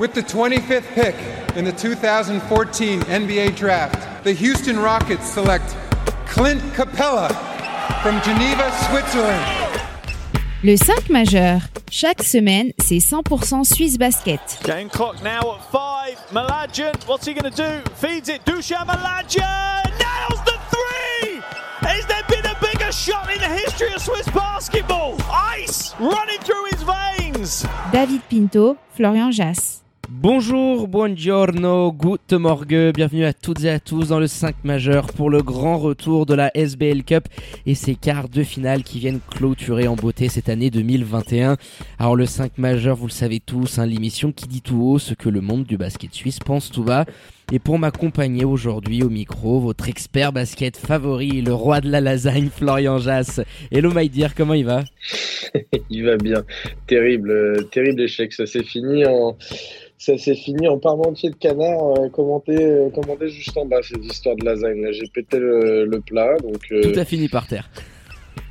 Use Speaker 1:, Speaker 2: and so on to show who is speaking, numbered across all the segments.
Speaker 1: With the 25th pick in the 2014 NBA Draft, the Houston Rockets select Clint Capella from Geneva, Switzerland.
Speaker 2: Le 5 majeur. Chaque semaine, c'est 100% Suisse Basket.
Speaker 3: Game clock now at 5. Malajan, what's he going to do? Feeds it. Dushan Malajan nails the three. Has there been a bigger shot in the history of Swiss basketball? Ice running through his veins.
Speaker 2: David Pinto, Florian Jass.
Speaker 4: Bonjour, buongiorno, good morgue, bienvenue à toutes et à tous dans le 5 majeur pour le grand retour de la SBL Cup et ses quarts de finale qui viennent clôturer en beauté cette année 2021. Alors le 5 majeur, vous le savez tous, hein, l'émission qui dit tout haut ce que le monde du basket suisse pense tout bas. Et pour m'accompagner aujourd'hui au micro, votre expert basket favori, le roi de la lasagne, Florian Jass. Hello my dear, comment il va?
Speaker 5: Il va bien. Terrible, euh, terrible échec. Ça s'est fini en ça s'est fini en parmentier de canard euh, commenté, euh, commenté juste en bas, cette histoire de lasagne. J'ai pété le, plat. Donc,
Speaker 4: euh, Tout a fini par terre.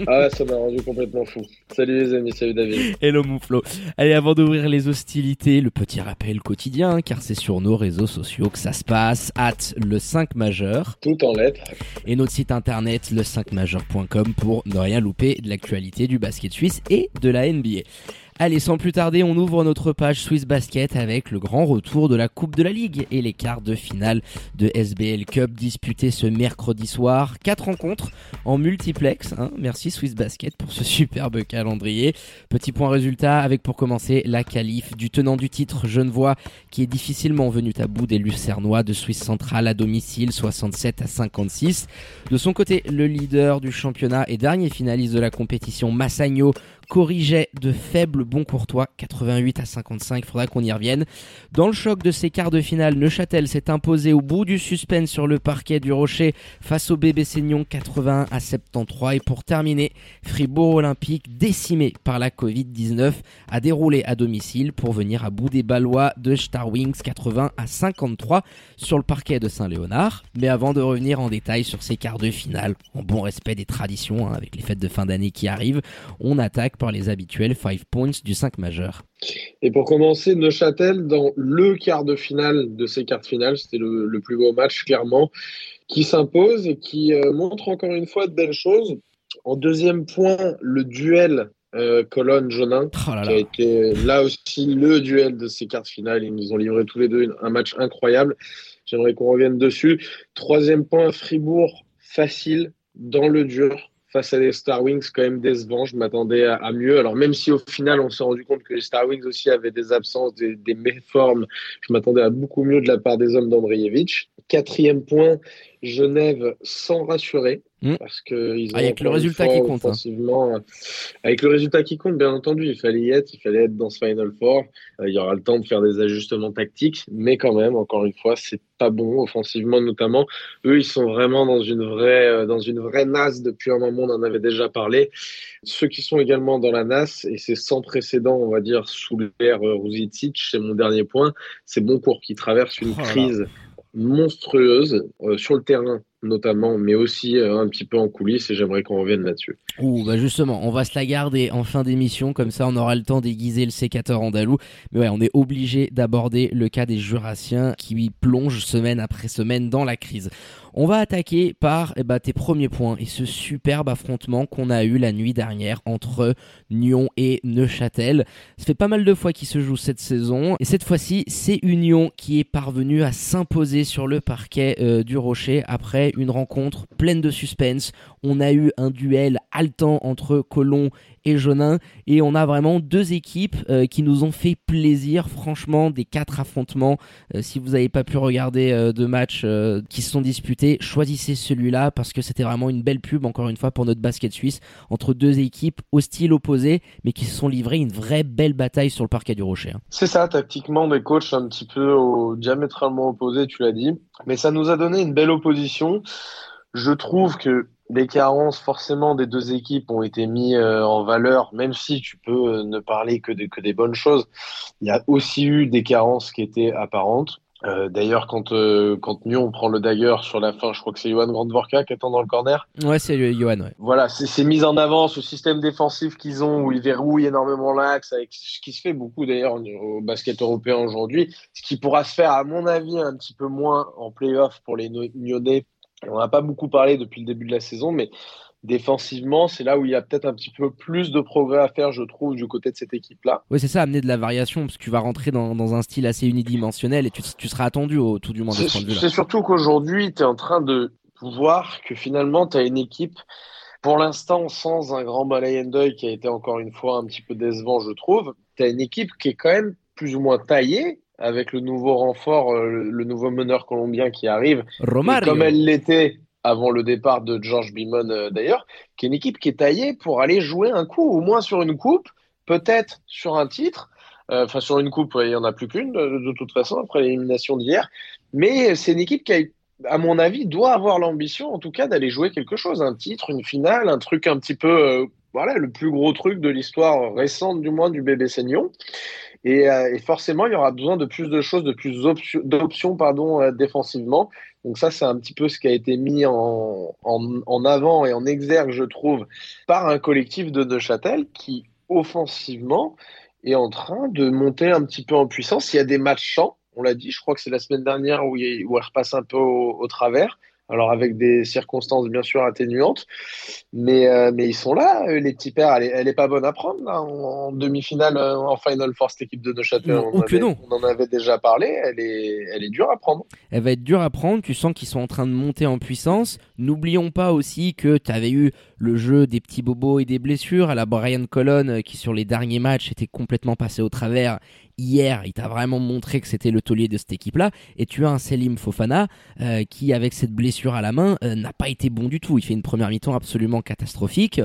Speaker 5: Ah ça m'a rendu complètement fou. Salut les amis, salut David.
Speaker 4: Hello Mouflo. Allez, avant d'ouvrir les hostilités, le petit rappel quotidien, car c'est sur nos réseaux sociaux que ça se passe, at le 5 majeur.
Speaker 5: Tout en lettres.
Speaker 4: Et notre site internet, le 5majeur.com pour ne rien louper de l'actualité du basket suisse et de la NBA. Allez, sans plus tarder, on ouvre notre page Swiss Basket avec le grand retour de la Coupe de la Ligue et les quarts de finale de SBL Cup disputés ce mercredi soir. Quatre rencontres en multiplex. Hein. Merci Swiss Basket pour ce superbe calendrier. Petit point résultat avec pour commencer la qualif du tenant du titre Genevois qui est difficilement venu à bout des Lucernois de Swiss Central à domicile 67 à 56. De son côté, le leader du championnat et dernier finaliste de la compétition Massagno corrigeait de faibles bons courtois, 88 à 55, faudra qu'on y revienne. Dans le choc de ces quarts de finale, Neuchâtel s'est imposé au bout du suspense sur le parquet du Rocher face au bébé Seignon 81 à 73 et pour terminer, Fribourg Olympique décimé par la Covid-19 a déroulé à domicile pour venir à bout des Ballois de Star Wings 80 à 53 sur le parquet de Saint-Léonard. Mais avant de revenir en détail sur ces quarts de finale, en bon respect des traditions hein, avec les fêtes de fin d'année qui arrivent, on attaque par les habituels 5 points du 5 majeur.
Speaker 5: Et pour commencer, Neuchâtel, dans le quart de finale de ces quarts de finale, c'était le, plus beau match, clairement, qui s'impose et qui euh, montre encore une fois de belles choses. En deuxième point, le duel euh, Colonne-Jonin, oh qui a été là aussi le duel de ces quarts de finale. Ils nous ont livré tous les deux un match incroyable. J'aimerais qu'on revienne dessus. Troisième point, Fribourg, facile, dans le dur face à des Star Wings quand même décevants. Je m'attendais à, mieux. Alors même si au final on s'est rendu compte que les Star Wings aussi avaient des absences, des, des méformes, je m'attendais à beaucoup mieux de la part des hommes d'Andreevich. Quatrième point, Genève sans rassurer.
Speaker 4: Hmm. Parce que ils ont avec le résultat qui compte. Hein.
Speaker 5: Euh, avec le résultat qui compte, bien entendu, il fallait y être, il fallait être dans ce Final Four. Euh, il y aura le temps de faire des ajustements tactiques, mais quand même, encore une fois, c'est pas bon offensivement notamment. Eux, ils sont vraiment dans une vraie, euh, dans une vraie nasse depuis un moment. On en avait déjà parlé. Ceux qui sont également dans la nasse et c'est sans précédent, on va dire sous l'ère Ruzitic, c'est mon dernier point. C'est Boncourt qui traverse une oh crise monstrueuse sur le terrain notamment, mais aussi euh, un petit peu en coulisses et j'aimerais qu'on revienne là-dessus.
Speaker 4: Ouh, bah justement, on va se la garder en fin d'émission, comme ça on aura le temps d'aiguiser le sécateur andalou. Mais ouais, on est obligé d'aborder le cas des Jurassiens qui plongent semaine après semaine dans la crise. On va attaquer par eh ben, tes premiers points et ce superbe affrontement qu'on a eu la nuit dernière entre Nyon et Neuchâtel. Ça fait pas mal de fois qu'il se joue cette saison et cette fois-ci c'est Union qui est parvenu à s'imposer sur le parquet euh, du Rocher après une rencontre pleine de suspense. On a eu un duel haletant entre Colomb et Jonin. Et on a vraiment deux équipes euh, qui nous ont fait plaisir, franchement, des quatre affrontements. Euh, si vous n'avez pas pu regarder euh, de matchs qui se sont disputés, choisissez celui-là parce que c'était vraiment une belle pub, encore une fois, pour notre basket suisse, entre deux équipes au style opposé, mais qui se sont livrées une vraie belle bataille sur le parquet du Rocher. Hein.
Speaker 5: C'est ça, tactiquement, des coachs un petit peu diamétralement opposés, tu l'as dit. Mais ça nous a donné une belle opposition. Je trouve que les carences forcément des deux équipes ont été mis euh, en valeur, même si tu peux euh, ne parler que, que des bonnes choses. Il y a aussi eu des carences qui étaient apparentes. Euh, d'ailleurs, quand, quand Nyon prend le dagger sur la fin, je crois que c'est Johan Grandvorka qui attend dans le corner.
Speaker 4: Ouais, c'est Johan, ouais.
Speaker 5: Voilà, c'est mis en avant ce système défensif qu'ils ont où ils verrouillent énormément l'axe, avec ce qui se fait beaucoup d'ailleurs au basket européen aujourd'hui. Ce qui pourra se faire, à mon avis, un petit peu moins en playoff pour les Nyonnais. On n'a pas beaucoup parlé depuis le début de la saison, mais défensivement, c'est là où il y a peut-être un petit peu plus de progrès à faire, je trouve, du côté de cette équipe-là.
Speaker 4: Oui, c'est ça, amener de la variation, parce que tu vas rentrer dans, un style assez unidimensionnel et tu, seras attendu au tout du monde.
Speaker 5: C'est surtout qu'aujourd'hui, tu es en train de voir que finalement, tu as une équipe, pour l'instant, sans un grand balai deuil qui a été encore une fois un petit peu décevant, je trouve, tu as une équipe qui est quand même plus ou moins taillée, avec le nouveau renfort, euh, le, nouveau meneur colombien qui arrive. Comme elle l'était avant le départ de George Bimon euh, d'ailleurs, qui est une équipe qui est taillée pour aller jouer un coup, au moins sur une coupe, peut-être sur un titre. Euh, enfin, sur une coupe, il n'y en a plus qu'une de, toute façon après l'élimination d'hier. Mais c'est une équipe qui, à mon avis, doit avoir l'ambition, en tout cas, d'aller jouer quelque chose, un titre, une finale, un truc un petit peu, euh, voilà, le plus gros truc de l'histoire récente du moins du bébé Seignon. Et, et, forcément, il y aura besoin de plus de choses, de plus d'options, pardon, défensivement. Donc ça, c'est un petit peu ce qui a été mis en, avant et en exergue, je trouve, par un collectif de Neuchâtel qui, offensivement, est en train de monter un petit peu en puissance. Il y a des matchs champs, on l'a dit, je crois que c'est la semaine dernière où, il, où elle repasse un peu au travers alors avec des circonstances bien sûr atténuantes, mais, euh, mais ils sont là, les petits pères, elle est, pas bonne à prendre en, demi-finale, euh, en Final Four, cette équipe de Neuchâtel.
Speaker 4: Non, on, non.
Speaker 5: on en avait déjà parlé, elle est, elle est dure à prendre.
Speaker 4: Elle va être dure à prendre, tu sens qu'ils sont en train de monter en puissance. N'oublions pas aussi que tu avais eu le jeu des petits bobos et des blessures à la Brian Colon qui sur les derniers matchs était complètement passé au travers hier, il t'a vraiment montré que c'était le taulier de cette équipe-là. Et tu as un Selim Fofana euh, qui, avec cette blessure à la main, euh, n'a pas été bon du tout. Il fait une première mi-temps absolument catastrophique.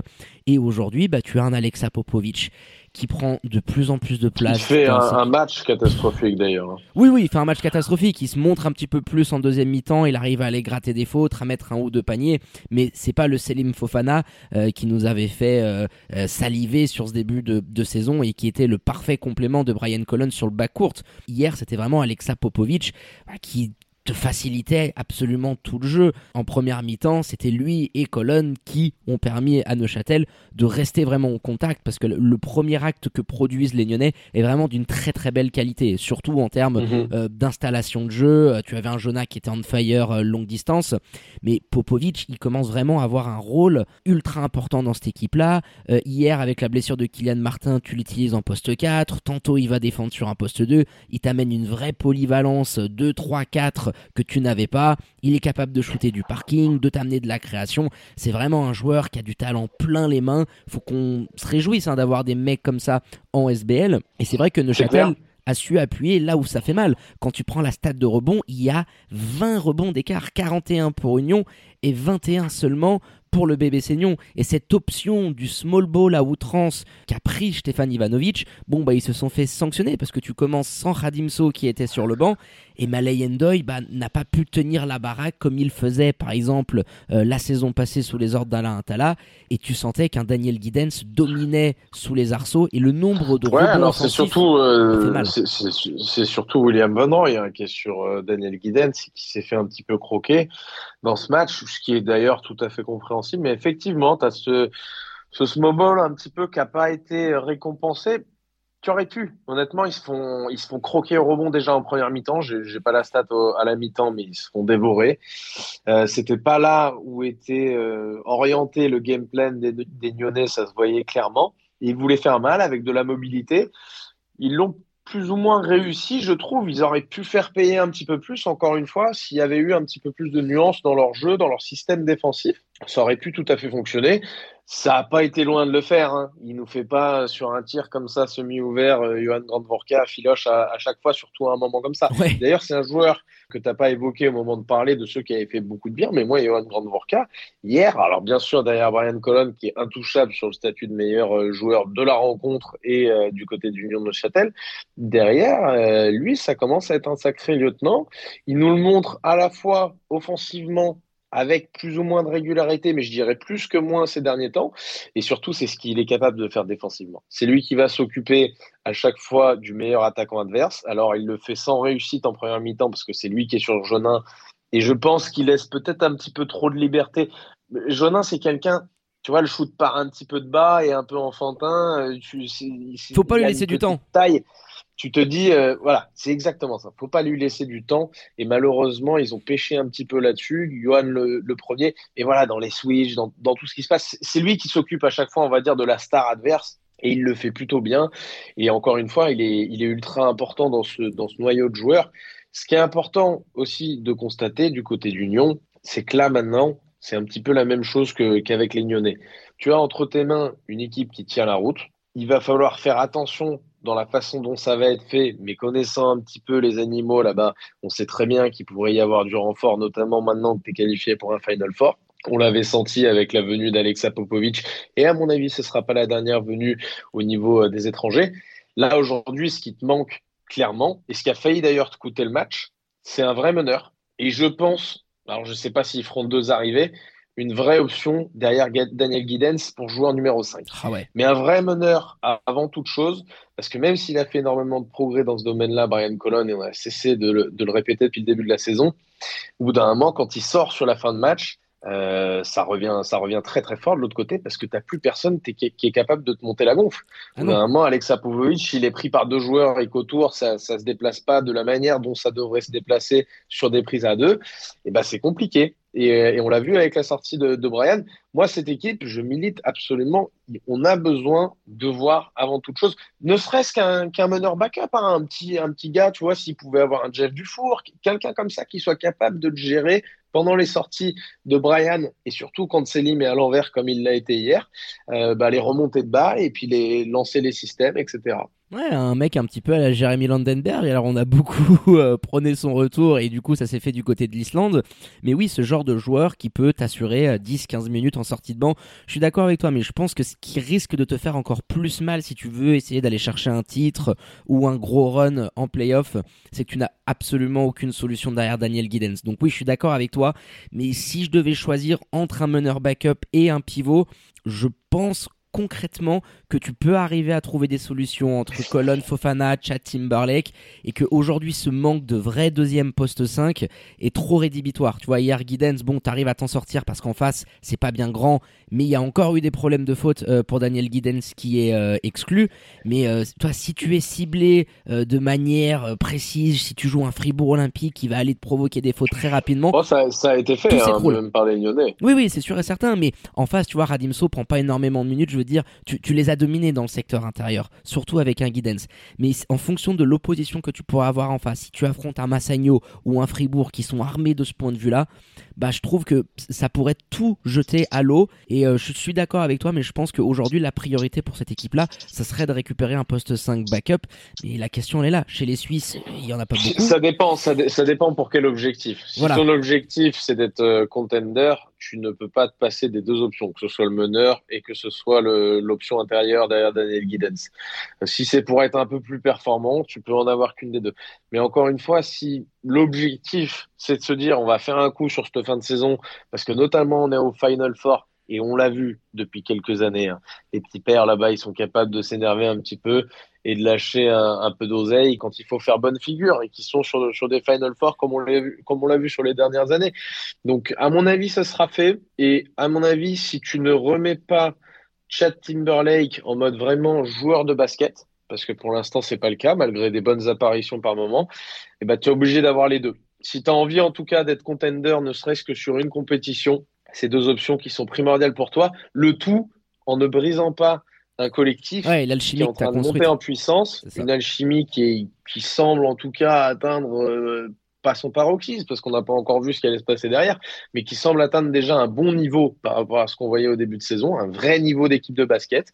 Speaker 4: Et aujourd'hui, bah, tu as un Alexa Popovic qui prend de plus en plus de place.
Speaker 5: Il fait un, match catastrophique d'ailleurs. Hein.
Speaker 4: Oui, oui, il fait un match catastrophique. Il se montre un petit peu plus en deuxième mi-temps. Il arrive à aller gratter des fautes, à mettre un ou deux paniers. Mais c'est pas le Selim Fofana euh, qui nous avait fait euh, euh, saliver sur ce début de, de, saison et qui était le parfait complément de Brian Collins sur le bas court. Hier, c'était vraiment Alexa Popovic bah, qui te facilitait absolument tout le jeu. En première mi-temps, c'était lui et Colonne qui ont permis à Neuchâtel de rester vraiment au contact parce que le premier acte que produisent les Nyonnais est vraiment d'une très très belle qualité, surtout en termes mhm. euh, d'installation de jeu. Euh, tu avais un Jonah qui était en fire euh, longue distance, mais Popovic, il commence vraiment à avoir un rôle ultra important dans cette équipe-là. hier, avec la blessure de Kylian Martin, tu l'utilises en poste 4, tantôt il va défendre sur un poste 2, il t'amène une vraie polyvalence 2, 3, 4 que tu n'avais pas. Il est capable de shooter du parking, de t'amener de la création. C'est vraiment un joueur qui a du talent plein les mains. Faut qu'on se réjouisse hein, d'avoir des mecs comme ça en SBL. Et c'est vrai que Neuchâtel a su appuyer là où ça fait mal. Quand tu prends la stat de rebond, il y a 20 rebonds d'écart, 41 pour Union et 21 seulement pour le bébé Seignon. Et cette option du small ball à outrance qu'a pris Stéphane Ivanovic, bon, bah, ils se sont fait sanctionner parce que tu commences sans Radimso qui était sur le banc et Malay Endoy bah, n'a pas pu tenir la baraque comme il faisait par exemple euh, la saison passée sous les ordres d'Alain Atala et tu sentais qu'un Daniel Guidens dominait sous les arceaux et le nombre de
Speaker 5: ouais, alors c'est surtout euh, c'est surtout William Bonroy hein, qui est sur euh, Daniel Guidens qui s'est fait un petit peu croquer dans ce match ce qui est d'ailleurs tout à fait compréhensible. Mais effectivement tu as ce ce snowball un petit peu qui n'a pas été récompensé tu aurais pu. Honnêtement, ils se font, ils se font croquer au rebond déjà en première mi-temps. J'ai pas la stat à la mi-temps, mais ils se font dévorer. Euh, C'était pas là où était euh, orienté le game plan des, des Nyonnais, ça se voyait clairement. Ils voulaient faire mal avec de la mobilité. Ils l'ont plus ou moins réussi, je trouve. Ils auraient pu faire payer un petit peu plus, encore une fois, s'il y avait eu un petit peu plus de nuances dans leur jeu, dans leur système défensif. Ça aurait pu tout à fait fonctionner. Ça n'a pas été loin de le faire. Hein. Il nous fait pas sur un tir comme ça, semi-ouvert, euh, Johan Grandvorka filoche à, à, chaque fois, surtout à un moment comme ça. D'ailleurs, c'est un joueur que tu n'as pas évoqué au moment de parler de ceux qui avaient fait beaucoup de bien, mais moi, Johan Grandvorka, hier, alors bien sûr, derrière Brian Colon, qui est intouchable sur le statut de meilleur euh, joueur de la rencontre et euh, du côté d'Union de Châtel, derrière, euh, lui, ça commence à être un sacré lieutenant. Il nous le montre à la fois offensivement avec plus ou moins de régularité, mais je dirais plus que moins ces derniers temps. Et surtout, c'est ce qu'il est capable de faire défensivement. C'est lui qui va s'occuper à chaque fois du meilleur attaquant adverse. Alors, il le fait sans réussite en première mi-temps parce que c'est lui qui est sur Jonin. Et je pense qu'il laisse peut-être un petit peu trop de liberté. Jonin, c'est quelqu'un, tu vois, le shoot part un petit peu de bas et un peu enfantin. Euh, tu,
Speaker 4: Faut pas lui laisser du temps.
Speaker 5: Taille tu te dis, euh, voilà, c'est exactement ça. Faut pas lui laisser du temps. Et malheureusement, ils ont pêché un petit peu là-dessus. Johan le, premier. Et voilà, dans les switches, dans, tout ce qui se passe, c'est lui qui s'occupe à chaque fois, on va dire, de la star adverse. Et il le fait plutôt bien. Et encore une fois, il est, il ultra important dans ce, dans ce noyau de joueurs. Ce qui est important aussi de constater du côté d'Union, c'est que là maintenant, c'est un petit peu la même chose qu'avec les Nyonnais. Tu as entre tes mains une équipe qui tient la route. Il va falloir faire attention dans la façon dont ça va être fait, mais connaissant un petit peu les animaux là-bas, on sait très bien qu'il pourrait y avoir du renfort, notamment maintenant que tu es qualifié pour un Final Four. On l'avait senti avec la venue d'Alexa Popovic, et à mon avis, ce ne sera pas la dernière venue au niveau euh, des étrangers. Là, aujourd'hui, ce qui te manque clairement, et ce qui a failli d'ailleurs te coûter le match, c'est un vrai meneur. Et je pense, alors je ne sais pas s'ils feront deux arrivées, une vraie option derrière Daniel Giddens pour jouer en numéro 5.
Speaker 4: Ah ouais.
Speaker 5: Mais un vrai meneur avant toute chose, parce que même s'il a fait énormément de progrès dans ce domaine-là, Brian Colon, et on a cessé de le, de le, répéter depuis le début de la saison, au bout d'un moment, quand il sort sur la fin de match, euh, ça, revient, ça revient très très fort de l'autre côté parce que tu n'as plus personne qui, qui, est capable de te monter la gonfle. Ah moment, Alexa Povovic, il est pris par deux joueurs et qu'autour, ça ne se déplace pas de la manière dont ça devrait se déplacer sur des prises à deux, et ben c'est compliqué. Et, on l'a vu avec la sortie de, Brian. Moi, cette équipe, je milite absolument. On a besoin de voir avant toute chose, ne serait-ce qu'un meneur backup, hein, un, petit, gars, tu vois, s'il pouvait avoir un Jeff Dufour, quelqu'un comme ça qui soit capable de gérer pendant les sorties de Brian et surtout quand Selim est à l'envers comme il l'a été hier, euh, bah, les remonter de bas et puis les lancer les systèmes, etc.
Speaker 4: Un mec un petit peu à la Jeremy Landenberg. Alors on a beaucoup euh, prôné son retour et du coup ça s'est fait du côté de l'Islande. Mais oui, ce genre de joueur qui peut t'assurer 10-15 euh, minutes en sortie de banc. Je suis d'accord avec toi, mais je pense que ce qui risque de te faire encore plus mal si tu veux essayer d'aller chercher un titre ou un gros run en playoff, c'est que tu n'as absolument aucune solution derrière Daniel Giddens. Donc oui, je suis d'accord avec toi, mais si je devais choisir entre un meneur backup et un pivot, je pense concrètement que tu peux arriver à trouver des solutions entre Colon, Fofana, Chad Timberlake et que aujourd'hui ce manque de vrai deuxième poste 5 est trop rédhibitoire. Tu vois, hier Giddens, bon, t'arrives à t'en sortir parce qu'en face, c'est pas bien grand, mais il y a encore eu des problèmes de faute euh, pour Daniel Giddens qui est euh, exclu. Mais euh, toi, si tu es ciblé de manière précise, si tu joues un Fribourg olympique qui va aller te provoquer des fautes très rapidement.
Speaker 5: Oh, ça, ça, a été fait, hein, même par les Lyonnais.
Speaker 4: Oui, oui, c'est sûr et certain, mais en face, tu vois, Radimso prend pas énormément de minutes, je veux dire, tu, tu les as dominés dans le secteur intérieur, surtout avec un Guidance. Mais en fonction de l'opposition que tu pourras avoir en face, si tu affrontes un Massagno ou un Fribourg qui sont armés de ce point de vue-là, bah je trouve que ça pourrait tout jeter à l'eau. Et euh, je suis d'accord avec toi, mais je pense qu'aujourd'hui la priorité pour cette équipe-là, ça serait de récupérer un poste 5 backup. Mais la question elle est là. Chez les Suisses, il y en a pas beaucoup.
Speaker 5: Ça dépend, ça, dépend pour quel objectif. Si ton objectif c'est d'être euh, contender, tu ne peux pas te passer des deux options, que ce soit le meneur et que ce soit l'option intérieure derrière Daniel Giddens. Si c'est pour être un peu plus performant, tu peux en avoir qu'une des deux. Mais encore une fois, si l'objectif c'est de se dire on va faire un coup sur cette fin de saison, parce que notamment on est au Final Four et on l'a vu depuis quelques années. Hein. Les petits pères là-bas, ils sont capables de s'énerver un petit peu et de lâcher un, peu d'oseille quand il faut faire bonne figure et qui sont sur, des Final Four comme on l'a vu, vu sur les dernières années. Donc, à mon avis, ça sera fait. Et à mon avis, si tu ne remets pas Chad Timberlake en mode vraiment joueur de basket, parce que pour l'instant, c'est pas le cas, malgré des bonnes apparitions par moment, eh ben, tu es obligé d'avoir les deux. Si tu as envie, en tout cas, d'être contender, ne serait-ce que sur une compétition, ces deux options qui sont primordiales pour toi, le tout en ne brisant pas un collectif
Speaker 4: qui
Speaker 5: est en train de monter en puissance, une alchimie qui, qui semble en tout cas atteindre euh, pas son paroxysme parce qu'on n'a pas encore vu ce qui allait se passer derrière, mais qui semble atteindre déjà un bon niveau par rapport à ce qu'on voyait au début de saison, un vrai niveau d'équipe de basket.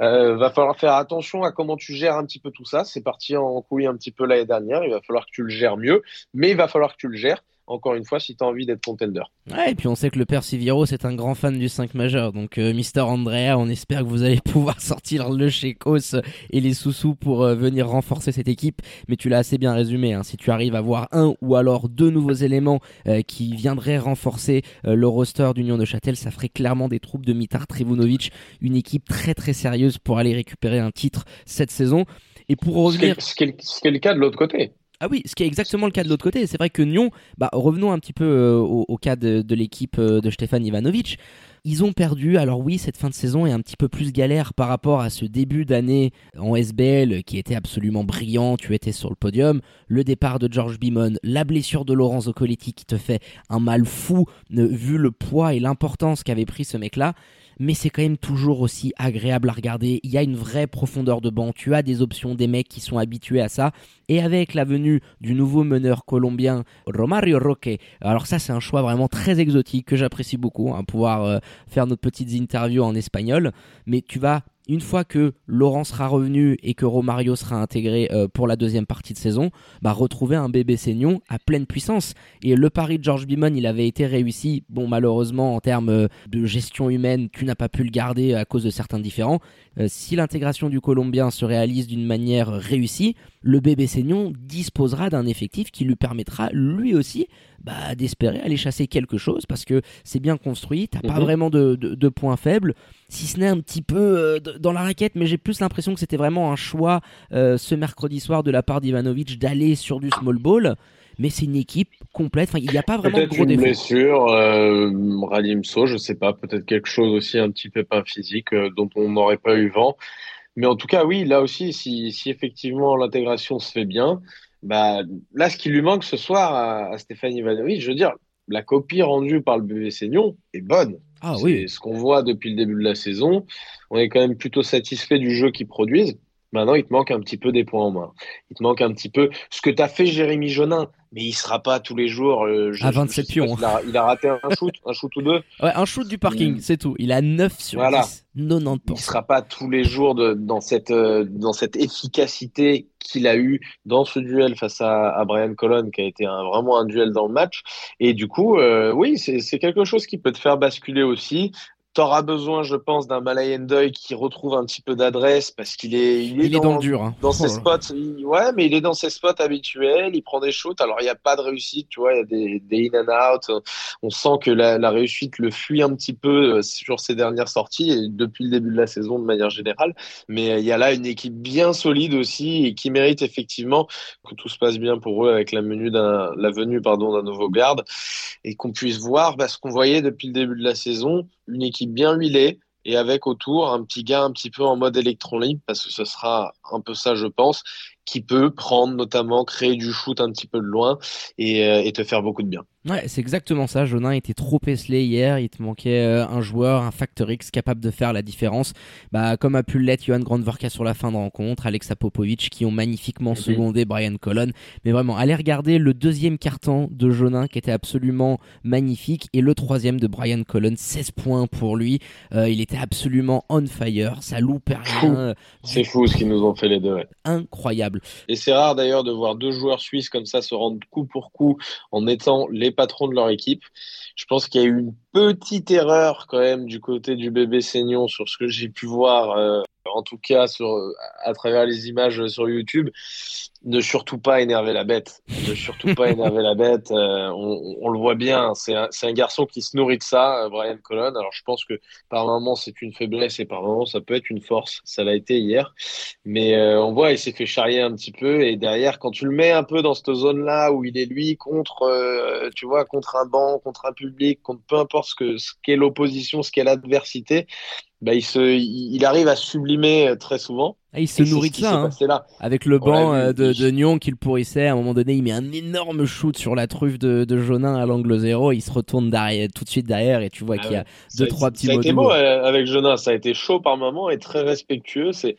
Speaker 5: Euh, va falloir faire attention à comment tu gères un petit peu tout ça. C'est parti en couille un petit peu l'année dernière. Il va falloir que tu le gères mieux, mais il va falloir que tu le gères encore une fois, si tu as envie d'être contender.
Speaker 4: Ouais, et puis on sait que le père Siviro, c'est un grand fan du 5 majeur. Donc, euh, Mister Andrea, on espère que vous allez pouvoir sortir le Chekos et les sous-sous pour euh, venir renforcer cette équipe. Mais tu l'as assez bien résumé. Hein. Si tu arrives à voir un ou alors deux nouveaux éléments euh, qui viendraient renforcer le roster d'Union de Châtel, ça ferait clairement des troupes de Mitar Trivunovic, une équipe très très sérieuse pour aller récupérer un titre cette saison. Et pour revenir.
Speaker 5: Ce qui est, le cas de l'autre côté.
Speaker 4: Ah oui, ce qui est exactement le cas de l'autre côté. C'est vrai que Nyon, bah, revenons un petit peu euh, au, cas de, l'équipe euh, de Stefan Ivanovic. Ils ont perdu, alors oui, cette fin de saison est un petit peu plus galère par rapport à ce début d'année en SBL qui était absolument brillant, tu étais sur le podium, le départ de George Bimon, la blessure de Laurent Zoccoletti qui te fait un mal fou vu le poids et l'importance qu'avait pris ce mec-là mais c'est quand même toujours aussi agréable à regarder. Il y a une vraie profondeur de banc. Tu as des options, des mecs qui sont habitués à ça. Et avec la venue du nouveau meneur colombien Romario Roque, alors ça c'est un choix vraiment très exotique que j'apprécie beaucoup, hein, pouvoir euh, faire notre petites interviews en espagnol. Mais tu vas une fois que Laurent sera revenu et que Romario sera intégré euh, pour la deuxième partie de saison, bah, retrouver un bébé Seignon à pleine puissance. Et le pari de George Bimon, il avait été réussi. Bon, malheureusement, en termes de gestion humaine, tu n'as pas pu le garder à cause de certains différents. Euh, si l'intégration du Colombien se réalise d'une manière réussie, le bébé Seignon disposera d'un effectif qui lui permettra lui aussi bah, d'espérer aller chasser quelque chose parce que c'est bien construit, t'as pas mhm. vraiment de, de, points faibles, si ce n'est un petit peu euh, dans la raquette, mais j'ai plus l'impression que c'était vraiment un choix euh, ce mercredi soir de la part d'Ivanovic d'aller sur du small ball. Mais c'est une équipe complète. Enfin, il n'y a pas vraiment de gros
Speaker 5: une blessure, euh, Radimso, je sais pas, peut-être quelque chose aussi un petit pépin physique euh, dont on n'aurait pas eu vent. Mais en tout cas, oui, là aussi, si, si effectivement l'intégration se fait bien, bah, là, ce qui lui manque ce soir à, Stéphane Ivanovic, je veux dire, la copie rendue par le BV Seignon est bonne.
Speaker 4: Ah oui.
Speaker 5: Ce qu'on voit depuis le début de la saison, on est quand même plutôt satisfait du jeu qu'ils produisent. Maintenant, il te manque un petit peu des points en main. Il te manque un petit peu ce que tu as fait, Jérémy Jonin mais il sera pas tous les jours.
Speaker 4: Euh, à 27 pions.
Speaker 5: Il a, raté un shoot, un shoot ou deux.
Speaker 4: Ouais, un shoot du parking, mm. c'est tout. Il a 9 sur voilà. 10, 90%.
Speaker 5: Il sera pas tous les jours de, dans cette euh, dans cette efficacité qu'il a eu dans ce duel face à, à Brian Colon, qui a été un, vraiment un duel dans le match. Et du coup, euh, oui, c'est quelque chose qui peut te faire basculer aussi. T'auras besoin, je pense, d'un Malay Endoy qui retrouve un petit peu d'adresse parce qu'il est,
Speaker 4: il est, dans, le dur. Hein.
Speaker 5: Dans ses oh spots, ouais, mais il est dans ses spots habituels. Il prend des shoots. Alors il n'y a pas de réussite, tu vois, il y a des, des, in and out. On sent que la, la, réussite le fuit un petit peu euh, sur ses dernières sorties et depuis le début de la saison de manière générale. Mais euh, il y a là une équipe bien solide aussi et qui mérite effectivement que tout se passe bien pour eux avec la, venue d'un, la venue pardon d'un nouveau garde et qu'on puisse voir bah, ce qu'on voyait depuis le début de la saison, une équipe bien huilée et avec autour un petit gars un petit peu en mode électron libre parce que ce sera un peu ça je pense qui peut prendre notamment créer du shoot un petit peu de loin et, euh, et te faire beaucoup de bien.
Speaker 4: Ouais, c'est exactement ça. Jonin était trop esselé hier. Il te manquait euh, un joueur, un factor X capable de faire la différence. Bah, comme a pu l'être Johan Grandvorka sur la fin de rencontre, Alexa Popovic qui ont magnifiquement mhm. secondé Brian Colon. Mais vraiment, allez regarder le deuxième carton de Jonin qui était absolument magnifique et le troisième de Brian Colon, 16 points pour lui. Euh, il était absolument on fire. Ça loupe rien.
Speaker 5: C'est fou ce qu'ils nous ont fait les deux.
Speaker 4: Incroyable.
Speaker 5: Et c'est rare d'ailleurs de voir deux joueurs suisses comme ça se rendre coup pour coup en étant les patrons de leur équipe. Je pense qu'il y a eu une petite erreur quand même du côté du bébé Seignon sur ce que j'ai pu voir, euh, en tout cas sur, à travers les images sur YouTube. Ne surtout pas énerver la bête. Ne surtout pas énerver la bête. Euh, on, on, le voit bien. C'est un, un, garçon qui se nourrit de ça, euh, Brian Colon. Alors je pense que par moment c'est une faiblesse et par moment ça peut être une force. Ça l'a été hier. Mais on voit, il s'est fait charrier un petit peu. Et derrière, quand tu le mets un peu dans cette zone-là où il est lui contre, tu vois, contre un banc, contre un public, contre peu importe ce que ce qu'est l'opposition, ce qu'est l'adversité, bah, il, se, il arrive à sublimer très souvent.
Speaker 4: Ah, il se nourrit de ça, hein.
Speaker 5: là.
Speaker 4: avec le banc euh, de, de Nyon qu'il pourrissait. À un moment donné, il met un énorme shoot sur la truffe de, de Jonin à l'angle zéro. Il se retourne derrière, tout de suite derrière et tu vois ah qu'il y a deux trois petits.
Speaker 5: Ça a été beau euh, avec Jonin. Ça a été chaud par moment et très respectueux. C'était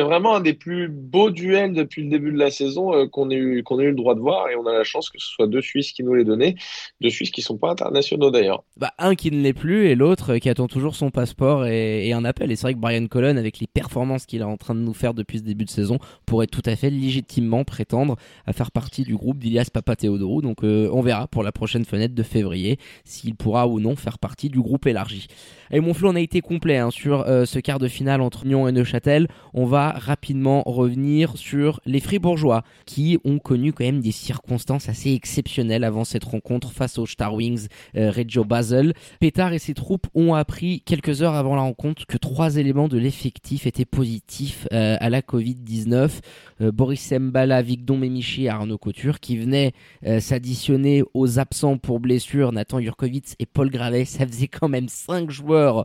Speaker 5: vraiment un des plus beaux duels depuis le début de la saison euh, qu'on ait eu qu'on ait eu le droit de voir et on a la chance que ce soit deux Suisses qui nous les donnaient, deux Suisses qui sont pas internationaux d'ailleurs.
Speaker 4: Bah un qui ne l'est plus et l'autre qui attend toujours son passeport et, et un appel. Et c'est vrai que Brian Colon avec les performances qu'il est en train de nous faire depuis ce début de saison, pourrait tout à fait légitimement prétendre à faire partie du groupe d'Ilias Papatheodorou. Donc on verra pour la prochaine fenêtre de février s'il pourra ou non faire partie du groupe élargi. Et mon flou, on a été complet hein, sur ce quart de finale entre Nyon et Neuchâtel. On va rapidement revenir sur les Fribourgeois qui ont connu quand même des circonstances assez exceptionnelles avant cette rencontre face aux Star Wings euh, Reggio Basel. Pétard et ses troupes ont appris quelques heures avant la rencontre que trois éléments de l'effectif étaient positifs euh, à la Covid-19. Euh, Boris Sembala, Vigdon Memichi Arnaud Couture qui venaient s'additionner aux absents pour blessure Nathan Jurkovic et Paul Gravet. Ça faisait quand même cinq joueurs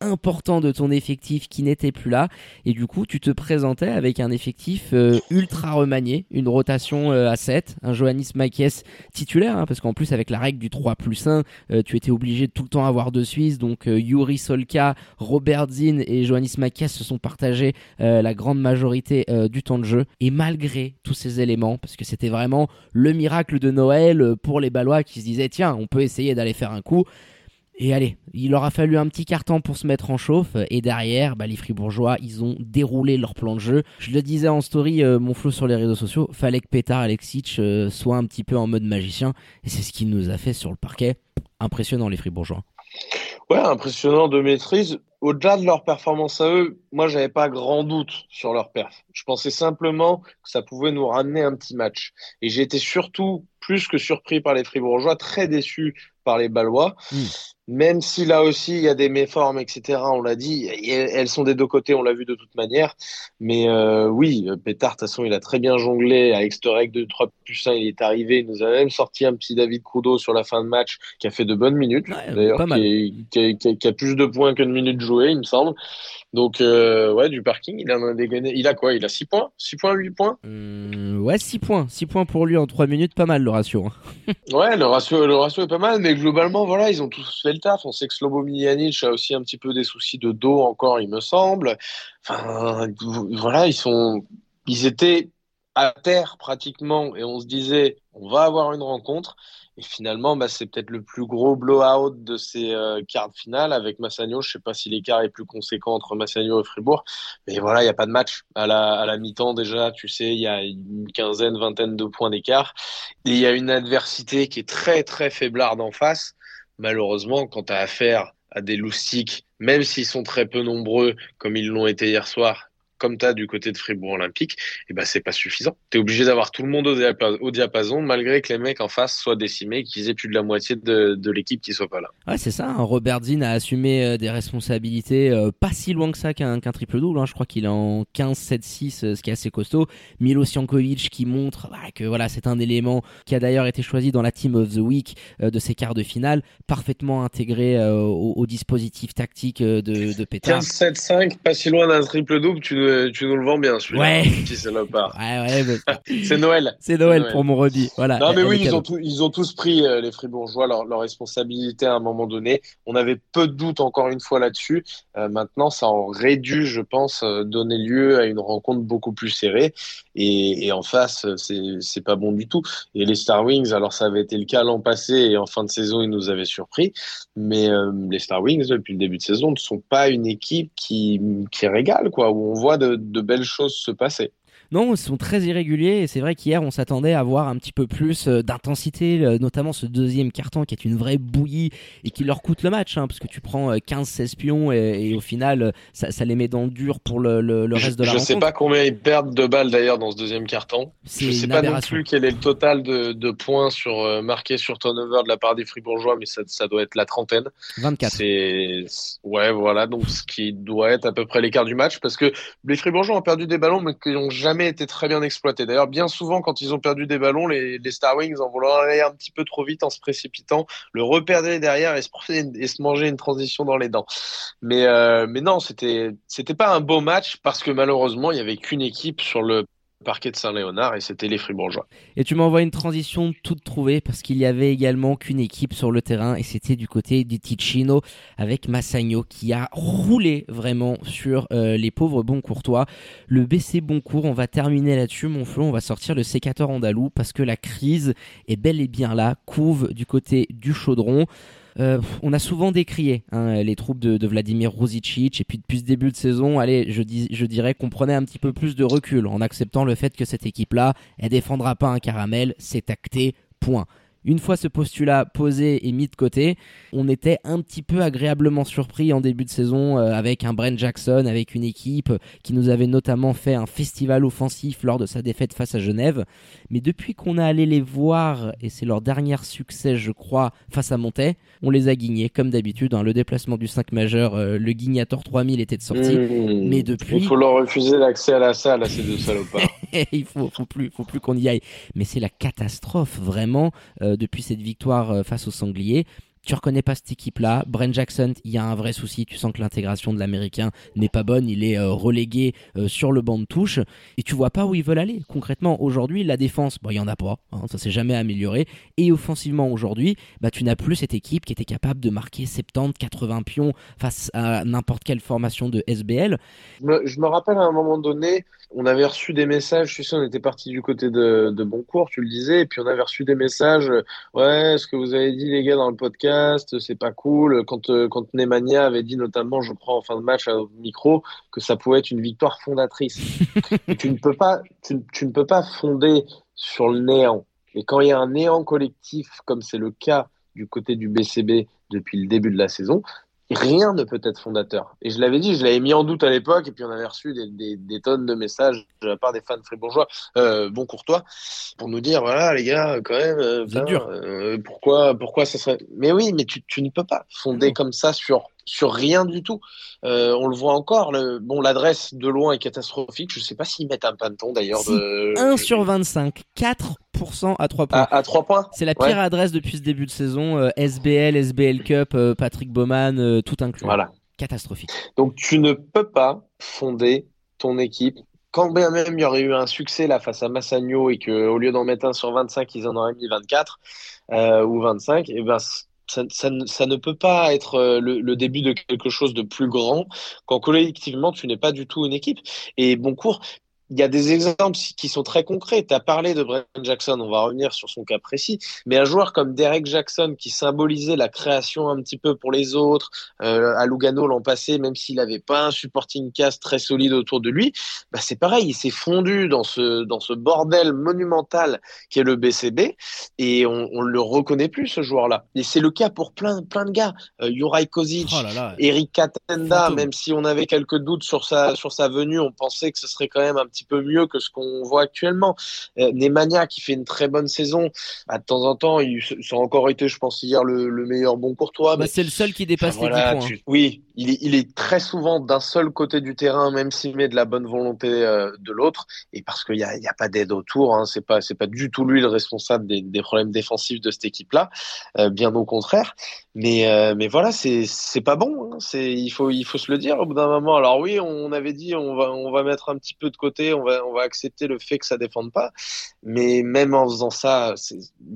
Speaker 4: important de ton effectif qui n'était plus là. Et du coup tu te présentais avec un effectif euh, ultra remanié une rotation euh, à 7 un Johannis Makies titulaire hein, parce qu'en plus avec la règle du 3 plus 1 euh, tu étais obligé de tout le temps avoir deux Suisses donc Yuri Solka Robert Zinn et Johannis Makies se sont partagés la grande majorité du temps de jeu. Et malgré tous ces éléments parce que c'était vraiment le miracle de Noël pour les Ballois qui se disaient tiens on peut essayer d'aller faire un coup et allez, il aura fallu un petit carton pour se mettre en chauffe. Et derrière, bah, les Fribourgeois, ils ont déroulé leur plan de jeu. Je le disais en story, euh, mon flow sur les réseaux sociaux, fallait que Petar Alexic euh, soit un petit peu en mode magicien. Et c'est ce qu'il nous a fait sur le parquet. Impressionnant, les Fribourgeois.
Speaker 5: Ouais, impressionnant de maîtrise. Au-delà de leur performance à eux, moi, j'avais pas grand doute sur leur perf. Je pensais simplement que ça pouvait nous ramener un petit match. Et j'ai été surtout, plus que surpris par les Fribourgeois, très déçu par les Ballois. Hmm même si là aussi il y a des méformes, etc., on l'a dit, elles sont des deux côtés, on l'a vu de toute manière. Mais euh, oui, Pétard, de toute façon, il a très bien jonglé avec ce règle de 3 plus 1, il est arrivé, il nous a même sorti un petit David Crudo sur la fin de match qui a fait de bonnes minutes, d'ailleurs, qui, qui, a plus de points que de minutes jouées, il me semble. Donc, euh, ouais, du parking, il a dégainé. Il a quoi? Il a 6 points? 6 points, 8 points?
Speaker 4: Mmh, Ouais, 6 points. 6 points pour lui en 3 minutes, pas mal le ratio.
Speaker 5: Hein. ouais, le ratio, le ratio est pas mal, mais globalement, voilà, ils ont tous fait le taf. On sait que Slobo Miljanic a aussi un petit peu des soucis de dos encore, il me semble. Enfin, voilà, ils sont. Ils étaient à terre pratiquement et on se disait, on va avoir une rencontre. Et finalement, bah, c'est peut-être le plus gros blowout de ces euh, quarts de finale avec Massagno. Je sais pas si l'écart est plus conséquent entre Massagno et Fribourg. Mais voilà, il n'y a pas de match. À la, à la mi-temps, déjà, tu sais, il y a une quinzaine, vingtaine de points d'écart. Et il y a une adversité qui est très, très faiblarde en face. Malheureusement, quand tu as affaire à des loustiques, même s'ils sont très peu nombreux, comme ils l'ont été hier soir, comme tu as du côté de Fribourg Olympique, et eh ben c'est pas suffisant. Tu es obligé d'avoir tout le monde au, diapason, malgré que les mecs en face soient décimés, qu'ils aient plus de la moitié de, l'équipe qui soit pas là.
Speaker 4: Ouais, c'est ça. Hein. Robert Zinn a assumé euh, des responsabilités euh, pas si loin que ça qu'un triple double. Hein. Je crois qu'il est en 15-7-6, euh, ce qui est assez costaud. Milo Siankovic qui montre bah, que voilà, c'est un élément qui a d'ailleurs été choisi dans la Team of the Week de ces quarts de finale, parfaitement intégré au, dispositif tactique de, de Pétard.
Speaker 5: 15-7-5, pas si loin d'un triple double. Tu tu nous le vends bien, celui-là.
Speaker 4: Ouais.
Speaker 5: c'est Noël.
Speaker 4: C'est Noël, pour mon redies. Voilà.
Speaker 5: Non, mais oui, ils ont, ils ont, tous pris, euh, les Fribourgeois, leur, leur, responsabilité à un moment donné. On avait peu de doutes, encore une fois, là-dessus. Euh, maintenant, ça aurait dû, je pense, euh, donner lieu à une rencontre beaucoup plus serrée. Et, en face, c'est pas bon du tout. Et les Star Wings, alors ça avait été le cas l'an passé et en fin de saison, ils nous avaient surpris. Mais les Star Wings, depuis le début de saison, ne sont pas une équipe qui, qui régale, quoi, où on voit de, belles choses se passer.
Speaker 4: Non, ils sont très irréguliers et c'est vrai qu'hier on s'attendait à voir un petit peu plus euh, d'intensité, euh, notamment ce deuxième carton qui est une vraie bouillie et qui leur coûte le match, hein, parce que tu prends 15-16 euh, pions et, au final ça, les met dans le dur pour le, reste de la
Speaker 5: je
Speaker 4: rencontre.
Speaker 5: Je sais pas combien ils perdent de balles d'ailleurs dans ce deuxième carton. Je sais pas non plus quel est le total de, points sur marqués sur turnover de la part des Fribourgeois, mais ça, doit être la trentaine.
Speaker 4: 24.
Speaker 5: C'est ouais voilà donc ce qui doit être à peu près l'écart du match parce que les Fribourgeois ont perdu des ballons mais qui n'ont jamais été très bien exploité. D'ailleurs, bien souvent, quand ils ont perdu des ballons, les, Star Wings, en voulant aller un petit peu trop vite, en se précipitant, le reperdaient derrière et se, et se manger une transition dans les dents. Mais, euh, mais non, c'était, c'était pas un beau match parce que malheureusement, il y avait qu'une équipe sur le parquet de Saint-Léonard et c'était les Fribourgeois.
Speaker 4: Et tu m'envoies une transition toute trouvée parce qu'il y avait également qu'une équipe sur le terrain et c'était du côté du Ticino avec Massagno qui a roulé vraiment sur euh, les pauvres bons courtois. Le BC Boncourt, on va terminer là-dessus mon flot, on va sortir le sécateur andalou parce que la crise est bel et bien là, couve du côté du chaudron. Euh, on a souvent décrié hein, les troupes de, Vladimir Ruzicic et puis depuis ce début de saison, allez, je, dis, je dirais qu'on prenait un petit peu plus de recul en acceptant le fait que cette équipe-là, elle défendra pas un caramel, c'est acté, point. Une fois ce postulat posé et mis de côté, on était un petit peu agréablement surpris en début de saison euh, avec un Brent Jackson, avec une équipe qui nous avait notamment fait un festival offensif lors de sa défaite face à Genève. Mais depuis qu'on a allé les voir, et c'est leur dernier succès je crois, face à Montaigne, on les a guignés comme d'habitude. Hein. le déplacement du 5 majeur, euh, le Guignator 3000 était de sortie. Mmh. Mais depuis...
Speaker 5: Il faut leur refuser l'accès à la salle à ces deux salopards.
Speaker 4: Il faut, faut plus, faut plus qu'on y aille. Mais c'est la catastrophe vraiment. Euh, depuis cette victoire euh, face aux Sangliers tu reconnais pas cette équipe-là. Brent Jackson, il y a un vrai souci. Tu sens que l'intégration de l'américain n'est pas bonne. Il est euh, relégué euh, sur le banc de touche. Et tu vois pas où ils veulent aller. Concrètement, aujourd'hui, la défense, bon, il y en a pas. Hein, ça s'est jamais amélioré. Et offensivement, aujourd'hui, bah, tu n'as plus cette équipe qui était capable de marquer 70, 80 pions face à n'importe quelle formation de SBL.
Speaker 5: Je me, rappelle à un moment donné, on avait reçu des messages. Suis sûr, on était parti du côté de, de Boncourt, tu le disais. Et puis on avait reçu des messages. Ouais, ce que vous avez dit, les gars, dans le podcast c'est pas cool. Quand, euh, quand Nemanja avait dit notamment, je crois en fin de match au micro, que ça pouvait être une victoire fondatrice. tu ne peux pas, tu, tu, ne peux pas fonder sur le néant. Et quand il y a un néant collectif, comme c'est le cas du côté du BCB depuis le début de la saison, rien ne peut être fondateur. Et je l'avais dit, je l'avais mis en doute à l'époque, et puis on avait reçu des, des, tonnes de messages de la part des fans fribourgeois, euh, bon courtois, pour nous dire, voilà les gars, quand même, euh, euh pourquoi, pourquoi ça serait... Mais oui, mais tu, tu ne peux pas fonder comme ça sur sur rien du tout. Euh, on le voit encore. Le, bon, l'adresse de loin est catastrophique. Je ne sais pas s'ils mettent un panton d'ailleurs. de...
Speaker 4: 1 sur 25, 4% à 3 points.
Speaker 5: À, 3 points
Speaker 4: C'est la pire adresse depuis ce début de saison. SBL, SBL Cup, Patrick Bowman, tout inclus.
Speaker 5: Voilà.
Speaker 4: Catastrophique.
Speaker 5: Donc tu ne peux pas fonder ton équipe quand bien même il y aurait eu un succès là face à Massagno et qu'au lieu d'en mettre un sur 25, ils en auraient mis 24 euh, ou 25, et ben ça, ne peut pas être euh, le, le, début de quelque chose de plus grand quand collectivement tu n'es pas du tout une équipe. Et Boncourt, il y a des exemples qui sont très concrets. Tu as parlé de Brent Jackson, on va revenir sur son cas précis, mais un joueur comme Derek Jackson qui symbolisait la création un petit peu pour les autres, euh, à Lugano l'an passé, même s'il n'avait pas un supporting cast très solide autour de lui, bah c'est pareil, il s'est fondu dans ce, dans ce bordel monumental qui est le BCB et on, on le reconnaît plus ce joueur-là. Et c'est le cas pour plein, plein de gars. Euh, Juraj Kozic, oh Eric Katenda, même si on avait quelques doutes sur sa, sur sa venue, on pensait que ce serait quand même un petit peu mieux que ce qu'on voit actuellement. Euh, Nemanja qui fait une très bonne saison, bah, de temps en temps, il, ça a encore été, je pense, hier le, meilleur bon courtois.
Speaker 4: Bah, c'est le seul qui dépasse les 10 points. Hein.
Speaker 5: Oui, il est, il est, très souvent d'un seul côté du terrain, même s'il met de la bonne volonté euh, de l'autre, et parce qu'il n'y a, a, pas d'aide autour. Hein, c'est pas, c'est pas du tout lui le responsable des, des problèmes défensifs de cette équipe-là, euh, bien au contraire. Mais, euh, mais voilà, c'est, c'est pas bon. Hein, c'est, il faut, il faut se le dire au bout d'un moment. Alors oui, on avait dit, on va, on va mettre un petit peu de côté on va, on va accepter le fait que ça défende pas. Mais même en faisant ça,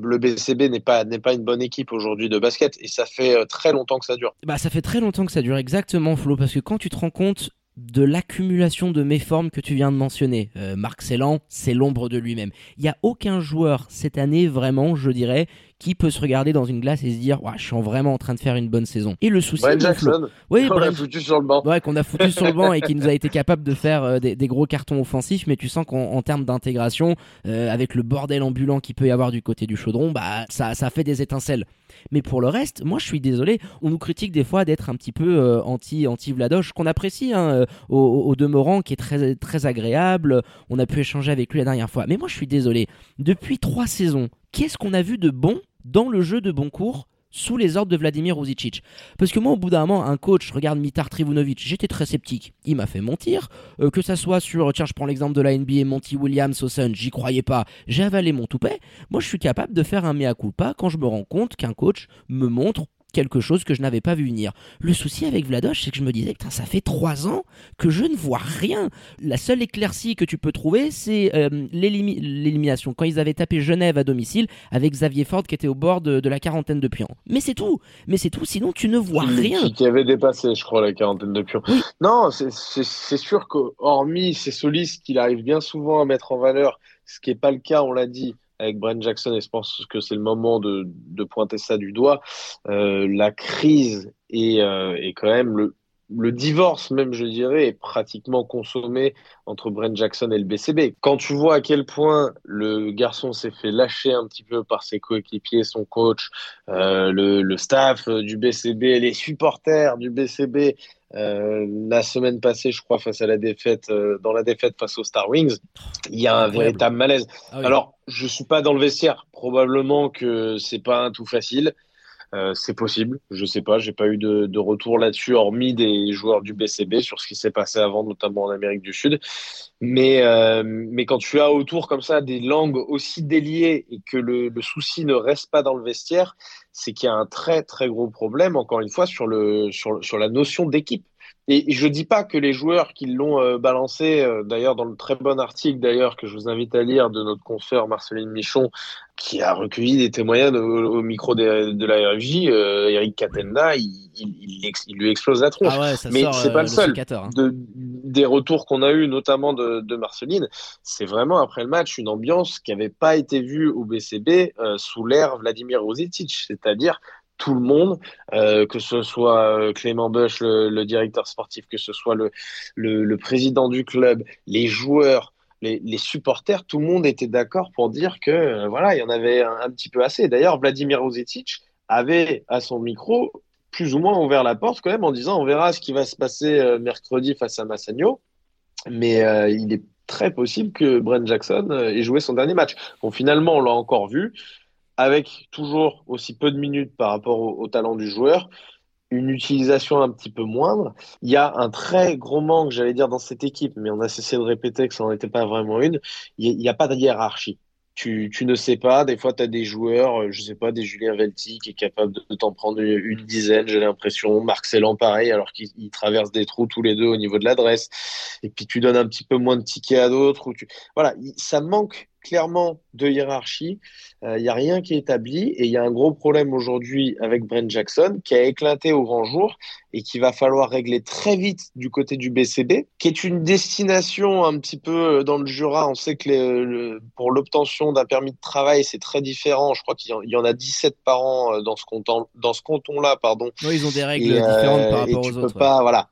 Speaker 5: le BCB n'est pas, n'est pas une bonne équipe aujourd'hui de basket et ça fait euh, très longtemps que ça dure.
Speaker 4: Bah, ça fait très longtemps que ça dure, exactement, Flo, parce que quand tu te rends compte de l'accumulation de méformes que tu viens de mentionner. Euh, Marc Cellan, c'est l'ombre de lui-même. Il n'y a aucun joueur cette année, vraiment, je dirais, qui peut se regarder dans une glace et se dire je suis vraiment en train de faire une bonne saison. Et le souci,
Speaker 5: Jackson,
Speaker 4: oui,
Speaker 5: qu'on a foutu sur le banc,
Speaker 4: ouais, qu'on a foutu sur le banc et qui nous a été capable de faire euh, des, gros cartons offensifs, mais tu sens qu'en termes d'intégration, euh, avec le bordel ambulant qu'il peut y avoir du côté du chaudron, bah ça, ça fait des étincelles. Mais pour le reste, moi je suis désolé, on nous critique des fois d'être un petit peu euh, anti anti Vladoche, qu'on apprécie hein, au, au, demeurant, qui est très très agréable. On a pu échanger avec lui la dernière fois. Mais moi je suis désolé. Depuis trois saisons, qu'est-ce qu'on a vu de bon dans le jeu de Boncourt sous les ordres de Vladimir Ruzicic. Parce que moi, au bout d'un moment, un coach, regarde Mitar Trivunovic, j'étais très sceptique. Il m'a fait mentir. Euh, que ça soit sur, tiens, je prends l'exemple de la NBA, Monty Williams au j'y croyais pas. J'ai avalé mon toupet. Moi, je suis capable de faire un mea culpa quand je me rends compte qu'un coach me montre quelque chose que je n'avais pas vu venir. Le souci avec Vladoche, c'est que je me disais, putain, ça fait trois ans que je ne vois rien. La seule éclaircie que tu peux trouver, c'est euh, l'élimination. Quand ils avaient tapé Genève à domicile avec Xavier Ford qui était au bord de, la quarantaine de pions. Mais c'est tout. Mais c'est tout. Sinon, tu ne vois rien.
Speaker 5: Qui avait dépassé, je crois, la quarantaine de pions. Non, c'est sûr qu'hormis ces solistes qu'il arrive bien souvent à mettre en valeur, ce qui n'est pas le cas, on l'a dit, avec Brent Jackson, et je pense que c'est le moment de, de, pointer ça du doigt, euh, la crise est, euh, est quand même le, le divorce même, je dirais, est pratiquement consommé entre Brent Jackson et le BCB. Quand tu vois à quel point le garçon s'est fait lâcher un petit peu par ses coéquipiers, son coach, euh, le, le, staff du BCB, les supporters du BCB, euh, la semaine passée, je crois, face à la défaite, euh, dans la défaite face aux Star Wings, il y a un véritable malaise. Ah Alors, je suis pas dans le vestiaire. Probablement que c'est pas un tout facile. Euh, c'est possible, je sais pas, j'ai pas eu de, retour là-dessus, hormis des joueurs du BCB sur ce qui s'est passé avant, notamment en Amérique du Sud. Mais, euh, mais quand tu as autour comme ça des langues aussi déliées et que le, le souci ne reste pas dans le vestiaire, c'est qu'il y a un très très gros problème, encore une fois, sur, le, sur, sur la notion d'équipe. Et je dis pas que les joueurs qui l'ont euh, balancé, euh, d'ailleurs dans le très bon article d'ailleurs que je vous invite à lire de notre confrère Marceline Michon, qui a recueilli des témoignages au, micro de, de la RFJ, euh, Eric Catenda, il, il, il, lui explose la tronche.
Speaker 4: Ah
Speaker 5: Mais c'est pas le, seul.
Speaker 4: Hein.
Speaker 5: De, des retours qu'on a eu, notamment de, de Marceline, c'est vraiment après le match une ambiance qui n'avait pas été vue au BCB sous l'ère Vladimir Rositic, c'est-à-dire tout le monde, euh, que ce soit euh, Clément Bush, le, directeur sportif, que ce soit le, président du club, les joueurs, les, supporters, tout le monde était d'accord pour dire que euh, voilà, il y en avait un, petit peu assez. D'ailleurs, Vladimir Rosicic avait à son micro plus ou moins ouvert la porte quand même en disant on verra ce qui va se passer mercredi face à Massagno, mais il est très possible que Brent Jackson ait joué son dernier match. Bon, finalement, on l'a encore vu avec toujours aussi peu de minutes par rapport au, talent du joueur, une utilisation un petit peu moindre. Il y a un très gros manque, j'allais dire, dans cette équipe, mais on a cessé de répéter que ça n'en était pas vraiment une. Il n'y a, pas de hiérarchie. Tu, ne sais pas, des fois tu as des joueurs, je sais pas, des Julien Velti qui est capable de, t'en prendre une dizaine, j'ai l'impression, Marc Celan pareil, alors qu'ils traversent des trous tous les deux au niveau de l'adresse, et puis tu donnes un petit peu moins de tickets à d'autres, voilà, ça manque clairement de hiérarchie. Il euh, n'y a rien qui est établi et il y a un gros problème aujourd'hui avec Brent Jackson qui a éclaté au grand jour et qui va falloir régler très vite du côté du BCB, qui est une destination un petit peu dans le Jura. On sait que les, le, pour l'obtention d'un permis de travail, c'est très différent. Je crois qu'il y, en a 17 par an dans ce canton, dans ce canton-là, pardon.
Speaker 4: Oui, ils ont des règles et, différentes euh, par rapport aux autres.
Speaker 5: Pas, ouais. voilà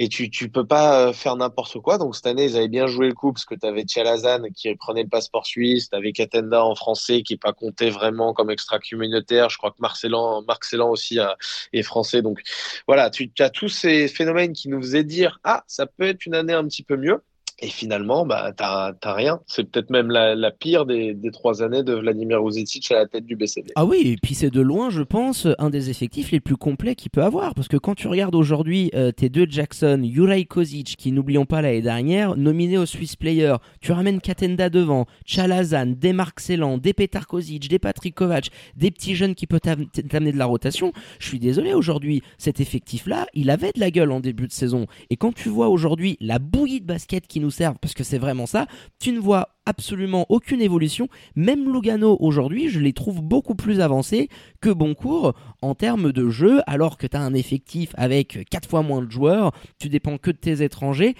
Speaker 5: et tu tu peux pas faire n'importe quoi. Donc cette année, ils avaient bien joué le coup parce que tu avais Tchalazan qui prenait le passeport suisse, tu avais Katenda en français qui n'est pas compté vraiment comme extra-communautaire. Je crois que Marcelan, Marc Célan aussi a, est français. Donc voilà, tu as tous ces phénomènes qui nous faisaient dire ah ça peut être une année un petit peu mieux. Et finalement, bah, t'as rien. C'est peut-être même la, pire des, trois années de Vladimir Rosicic à la tête du BCB.
Speaker 4: Ah oui, et puis c'est de loin, je pense, un des effectifs les plus complets qu'il peut avoir. Parce que quand tu regardes aujourd'hui euh, tes deux Jackson, Juraj Kozic, qui n'oublions pas l'année dernière, nominé au Swiss Player, tu ramènes Katenda devant, Chalazan, des Marc Celan, des Petar Kozic, des Patrick Kovac, des petits jeunes qui peuvent t'amener de la rotation. Je suis désolé aujourd'hui, cet effectif-là, il avait de la gueule en début de saison. Et quand tu vois aujourd'hui la bouillie de basket qui nous servent, parce que c'est vraiment ça, tu ne vois absolument aucune évolution. Même Lugano aujourd'hui, je les trouve beaucoup plus avancés que Boncourt en termes de jeu, alors que tu as un effectif avec 4 fois moins de joueurs, tu dépends que de tes étrangers.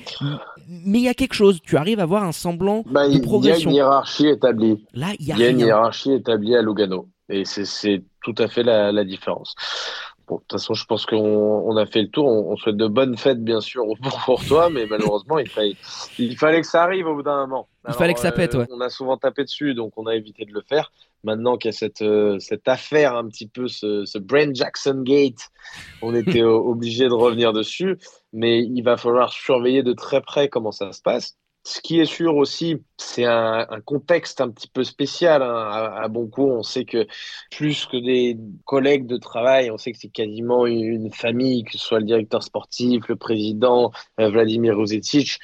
Speaker 4: Mais il y a quelque chose, tu arrives à avoir un semblant
Speaker 5: bah,
Speaker 4: de progression.
Speaker 5: Il y a une hiérarchie établie.
Speaker 4: Là, il y a,
Speaker 5: y a une hiérarchie établie à Lugano. Et c'est tout à fait la, la différence. Bon, de toute façon, je pense qu'on on a fait le tour. On, on, souhaite de bonnes fêtes, bien sûr, pour, pour toi, mais malheureusement, il fallait, il fallait que ça arrive au bout d'un moment.
Speaker 4: Alors, il fallait que ça pète, ouais.
Speaker 5: Euh, on a souvent tapé dessus, donc on a évité de le faire. Maintenant qu'il y a cette, euh, cette affaire, un petit peu, ce, ce Brent Jackson Gate, on était obligé de revenir dessus, mais il va falloir surveiller de très près comment ça se passe. Ce qui est sûr aussi, c'est un, contexte un petit peu spécial hein, à, Boncourt. On sait que plus que des collègues de travail, on sait que c'est quasiment une famille, que ce soit le directeur sportif, le président, euh, Vladimir Rosicic.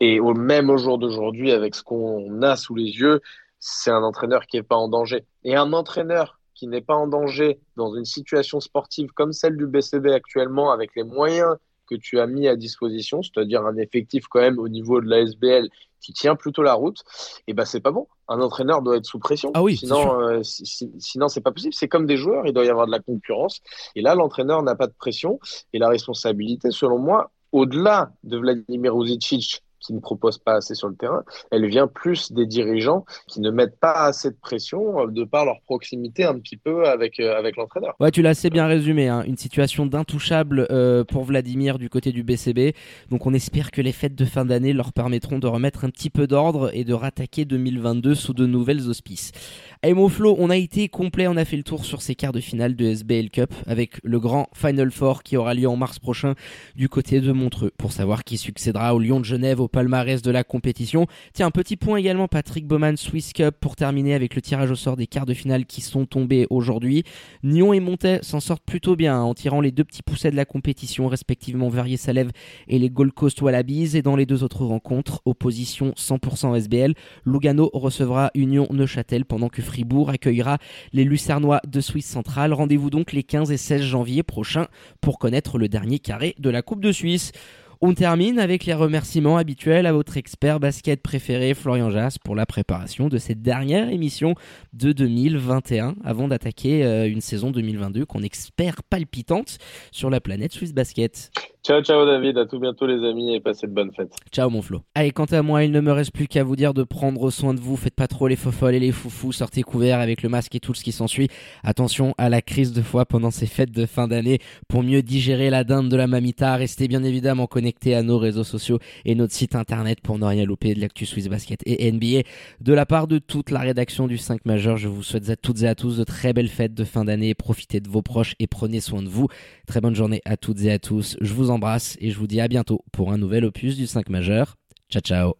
Speaker 5: Et au, même au jour d'aujourd'hui, avec ce qu'on a sous les yeux, c'est un entraîneur qui n'est pas en danger. Et un entraîneur qui n'est pas en danger dans une situation sportive comme celle du BCB actuellement, avec les moyens que tu as mis à disposition, c'est-à-dire un effectif quand même au niveau de la SBL qui tient plutôt la route, et eh ben c'est pas bon. Un entraîneur doit être sous pression.
Speaker 4: Ah oui,
Speaker 5: sinon, euh, si, sinon c'est pas possible. C'est comme des joueurs, il doit y avoir de la concurrence. Et là, l'entraîneur n'a pas de pression et la responsabilité, selon moi, au-delà de Vladimir Ruzicic qui ne proposent pas assez sur le terrain. Elle vient plus des dirigeants qui ne mettent pas assez de pression de par leur proximité un petit peu avec, avec l'entraîneur.
Speaker 4: Ouais, tu l'as assez bien résumé. Hein. Une situation d'intouchable pour Vladimir du côté du BCB. Donc on espère que les fêtes de fin d'année leur permettront de remettre un petit peu d'ordre et de rattaquer 2022 sous de nouvelles auspices. Aimo Flo, on a été complet, on a fait le tour sur ces quarts de finale de SBL Cup avec le grand Final Four qui aura lieu en mars prochain du côté de Montreux pour savoir qui succédera au Lyon de Genève au palmarès de la compétition. Tiens, un petit point également Patrick Bowman Swiss Cup pour terminer avec le tirage au sort des quarts de finale qui sont tombés aujourd'hui. Nyon et Montais s'en sortent plutôt bien hein, en tirant les deux petits poussets de la compétition respectivement Verrier-Salève et les Gold Coast Wallabies et dans les deux autres rencontres opposition 100% SBL, Lugano recevra Union Neuchâtel pendant que Fribourg accueillera les Lucernois de Suisse centrale. Rendez-vous donc les 15 et 16 janvier prochains pour connaître le dernier carré de la Coupe de Suisse. On termine avec les remerciements habituels à votre expert basket préféré Florian Jass pour la préparation de cette dernière émission de 2021 avant d'attaquer euh, une saison 2022 qu'on espère palpitante sur la planète Swiss Basket.
Speaker 5: Ciao, ciao David, à tout bientôt les amis et passez de bonnes fêtes.
Speaker 4: Ciao mon Flo. Allez, quant à moi, il ne me reste plus qu'à vous dire de prendre soin de vous, faites pas trop les fofolles et les foufous, sortez couverts avec le masque et tout ce qui s'ensuit. Attention à la crise de foi pendant ces fêtes de fin d'année pour mieux digérer la dinde de la mamita. Restez bien évidemment connectés à nos réseaux sociaux et notre site internet pour ne rien louper de l'actu Swiss Basket et NBA. De la part de toute la rédaction du 5 majeur, je vous souhaite à toutes et à tous de très belles fêtes de fin d'année. Profitez de vos proches et prenez soin de vous. Très bonne journée à toutes et à tous. Je vous embrasse et je vous dis à bientôt pour un nouvel opus du 5 majeur. Ciao ciao